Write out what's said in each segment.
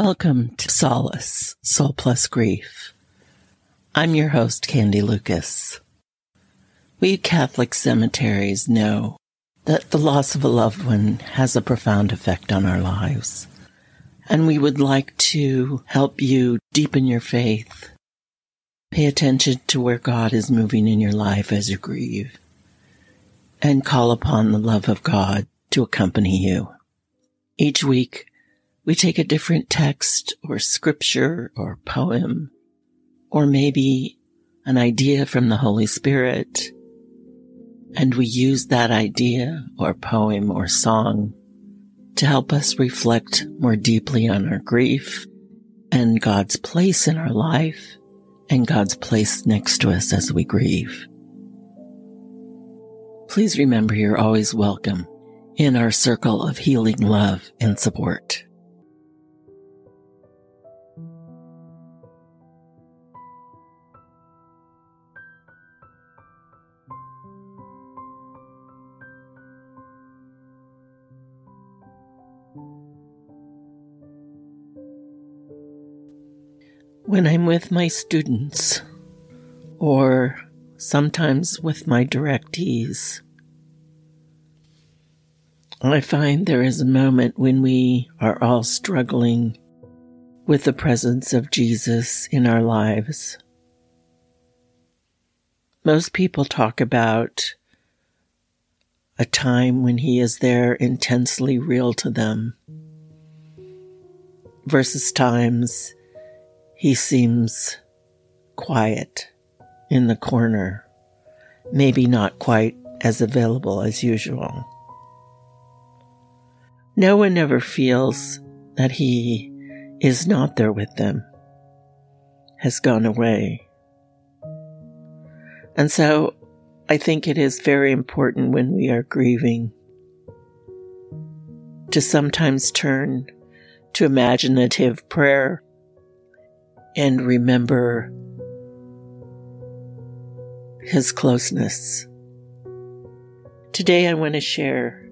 Welcome to Solace, Soul Plus Grief. I'm your host, Candy Lucas. We Catholic cemeteries know that the loss of a loved one has a profound effect on our lives. And we would like to help you deepen your faith. Pay attention to where God is moving in your life as you grieve and call upon the love of God to accompany you. Each week, we take a different text or scripture or poem, or maybe an idea from the Holy Spirit, and we use that idea or poem or song to help us reflect more deeply on our grief and God's place in our life and God's place next to us as we grieve. Please remember you're always welcome in our circle of healing love and support. When I'm with my students, or sometimes with my directees, I find there is a moment when we are all struggling with the presence of Jesus in our lives. Most people talk about a time when he is there intensely real to them versus times he seems quiet in the corner, maybe not quite as available as usual. No one ever feels that he is not there with them, has gone away. And so I think it is very important when we are grieving to sometimes turn to imaginative prayer and remember his closeness. Today I want to share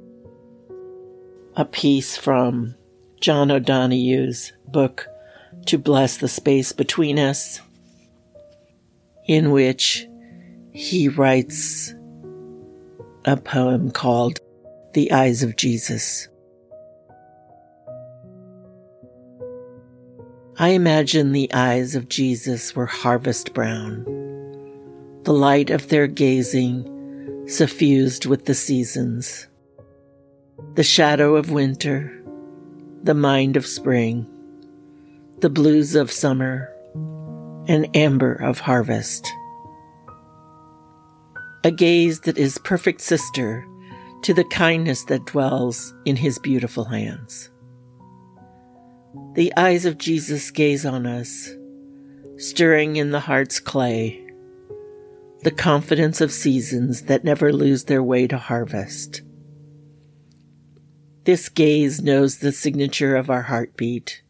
a piece from John O'Donohue's book, To Bless the Space Between Us, in which he writes a poem called The Eyes of Jesus. I imagine the eyes of Jesus were harvest brown, the light of their gazing suffused with the seasons, the shadow of winter, the mind of spring, the blues of summer, and amber of harvest. A gaze that is perfect sister to the kindness that dwells in his beautiful hands. The eyes of Jesus gaze on us, stirring in the heart's clay, the confidence of seasons that never lose their way to harvest. This gaze knows the signature of our heartbeat,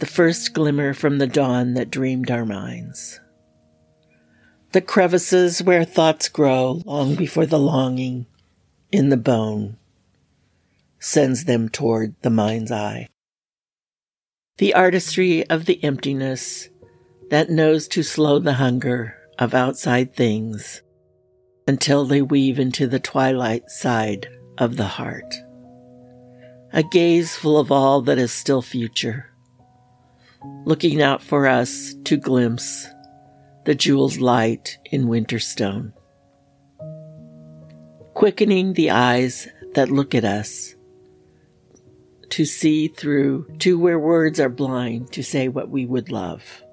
the first glimmer from the dawn that dreamed our minds. The crevices where thoughts grow long before the longing in the bone sends them toward the mind's eye the artistry of the emptiness that knows to slow the hunger of outside things until they weave into the twilight side of the heart. A gaze full of all that is still future, looking out for us to glimpse the jewel's light in winter stone, quickening the eyes that look at us to see through to where words are blind to say what we would love,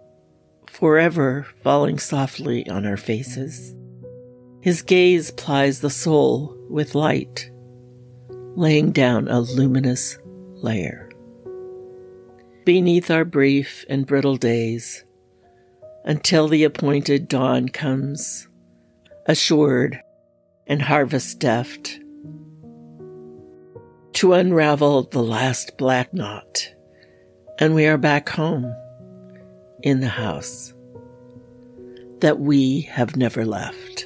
forever falling softly on our faces. His gaze plies the soul with light, laying down a luminous layer. Beneath our brief and brittle days, until the appointed dawn comes, assured and harvest deft, to unravel the last black knot, and we are back home in the house that we have never left.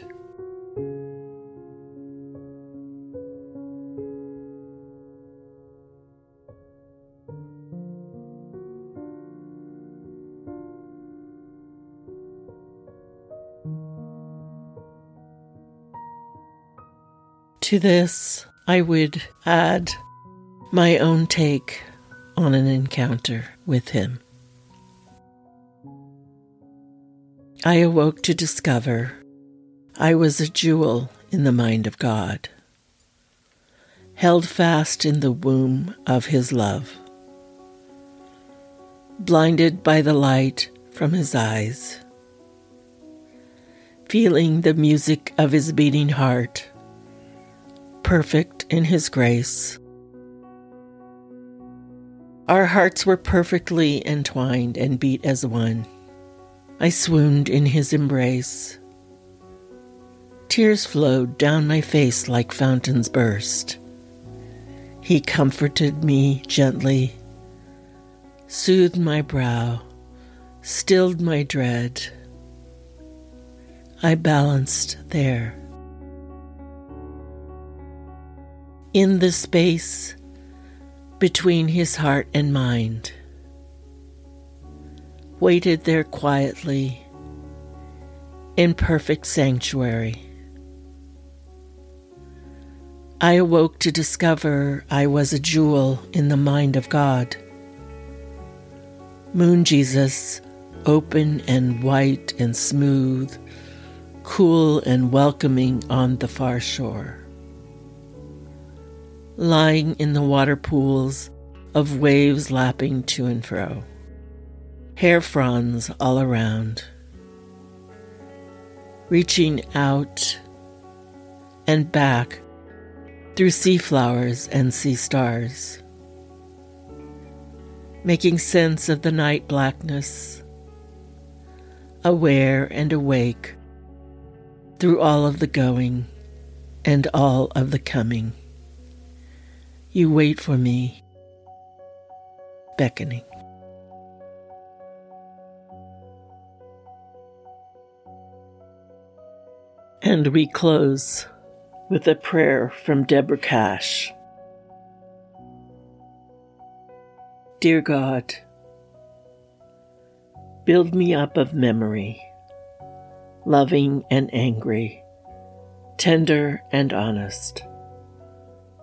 To this, I would add my own take on an encounter with him. I awoke to discover I was a jewel in the mind of God, held fast in the womb of His love, blinded by the light from His eyes, feeling the music of His beating heart, perfect in His grace. Our hearts were perfectly entwined and beat as one. I swooned in his embrace. Tears flowed down my face like fountains burst. He comforted me gently, soothed my brow, stilled my dread. I balanced there. In the space between his heart and mind waited there quietly in perfect sanctuary. I awoke to discover I was a jewel in the mind of God. Moon Jesus, open and white and smooth, cool and welcoming on the far shore. Lying in the water pools of waves lapping to and fro hair fronds all around, reaching out and back through sea flowers and sea stars, making sense of the night blackness, aware and awake through all of the going and all of the coming. You wait for me, beckoning. And we close with a prayer from Deborah Cash. Dear God, build me up of memory, loving and angry, tender and honest.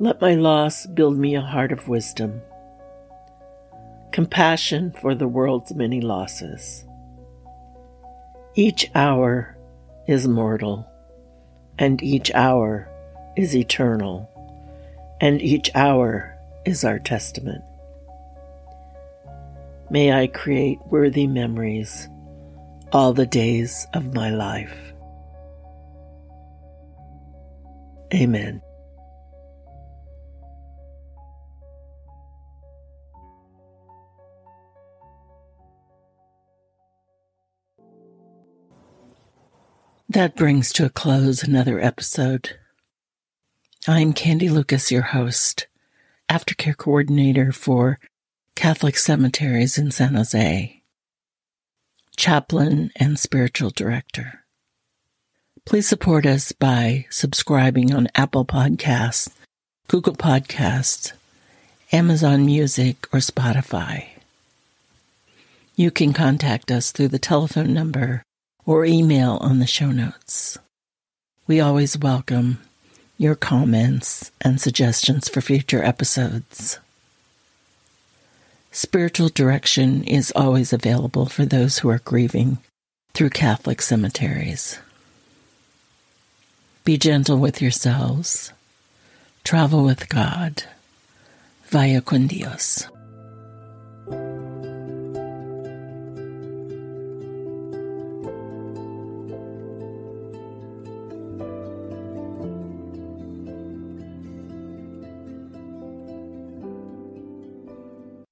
Let my loss build me a heart of wisdom, compassion for the world's many losses. Each hour is mortal and each hour is eternal, and each hour is our testament. May I create worthy memories all the days of my life. Amen. That brings to a close another episode. I'm Candy Lucas, your host, aftercare coordinator for Catholic Cemeteries in San Jose, chaplain and spiritual director. Please support us by subscribing on Apple Podcasts, Google Podcasts, Amazon Music, or Spotify. You can contact us through the telephone number or email on the show notes. We always welcome your comments and suggestions for future episodes. Spiritual direction is always available for those who are grieving through Catholic cemeteries. Be gentle with yourselves. Travel with God. Vaya con Dios.